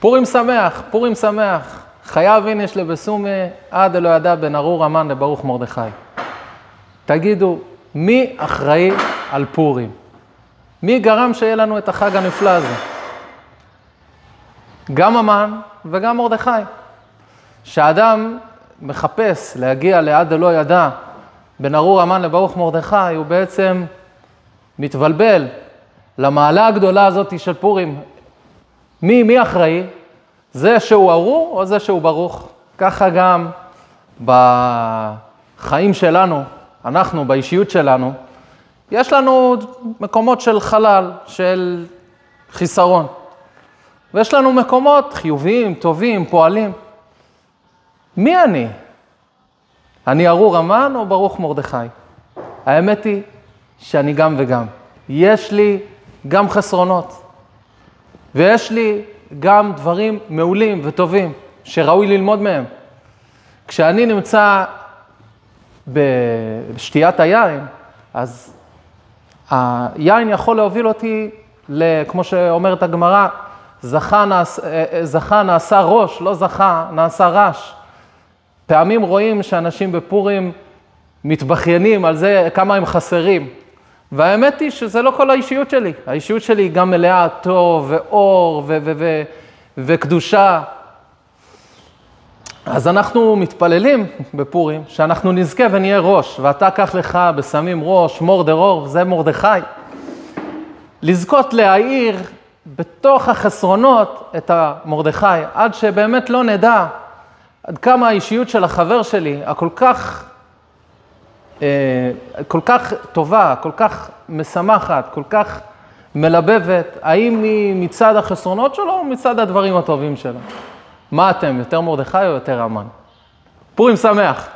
פורים שמח, פורים שמח. חייב איניש לבסומי עד אלא ידע בן ארור המן לברוך מרדכי. תגידו, מי אחראי על פורים? מי גרם שיהיה לנו את החג הנפלא הזה? גם המן וגם מרדכי. כשאדם מחפש להגיע לעד אלא ידע בן ארור המן לברוך מרדכי, הוא בעצם מתבלבל למעלה הגדולה הזאת של פורים. מי, מי אחראי? זה שהוא ארור או זה שהוא ברוך? ככה גם בחיים שלנו, אנחנו, באישיות שלנו, יש לנו מקומות של חלל, של חיסרון. ויש לנו מקומות חיוביים, טובים, פועלים. מי אני? אני ארור המן או ברוך מרדכי? האמת היא שאני גם וגם. יש לי גם חסרונות, ויש לי גם דברים מעולים וטובים שראוי ללמוד מהם. כשאני נמצא בשתיית היין, אז היין יכול להוביל אותי, כמו שאומרת הגמרא, זכה, נעש, זכה נעשה ראש, לא זכה, נעשה רש. פעמים רואים שאנשים בפורים מתבכיינים על זה כמה הם חסרים. והאמת היא שזה לא כל האישיות שלי. האישיות שלי היא גם מלאה טוב ואור ו- ו- ו- וקדושה. אז אנחנו מתפללים בפורים שאנחנו נזכה ונהיה ראש, ואתה קח לך בסמים ראש, מור דרור, זה מרדכי. לזכות להאיר בתוך החסרונות את המרדכי, עד שבאמת לא נדע עד כמה האישיות של החבר שלי, הכל כך, כל כך טובה, כל כך משמחת, כל כך מלבבת, האם היא מצד החסרונות שלו או מצד הדברים הטובים שלו? מה אתם, יותר מרדכי או יותר המן? פורים שמח.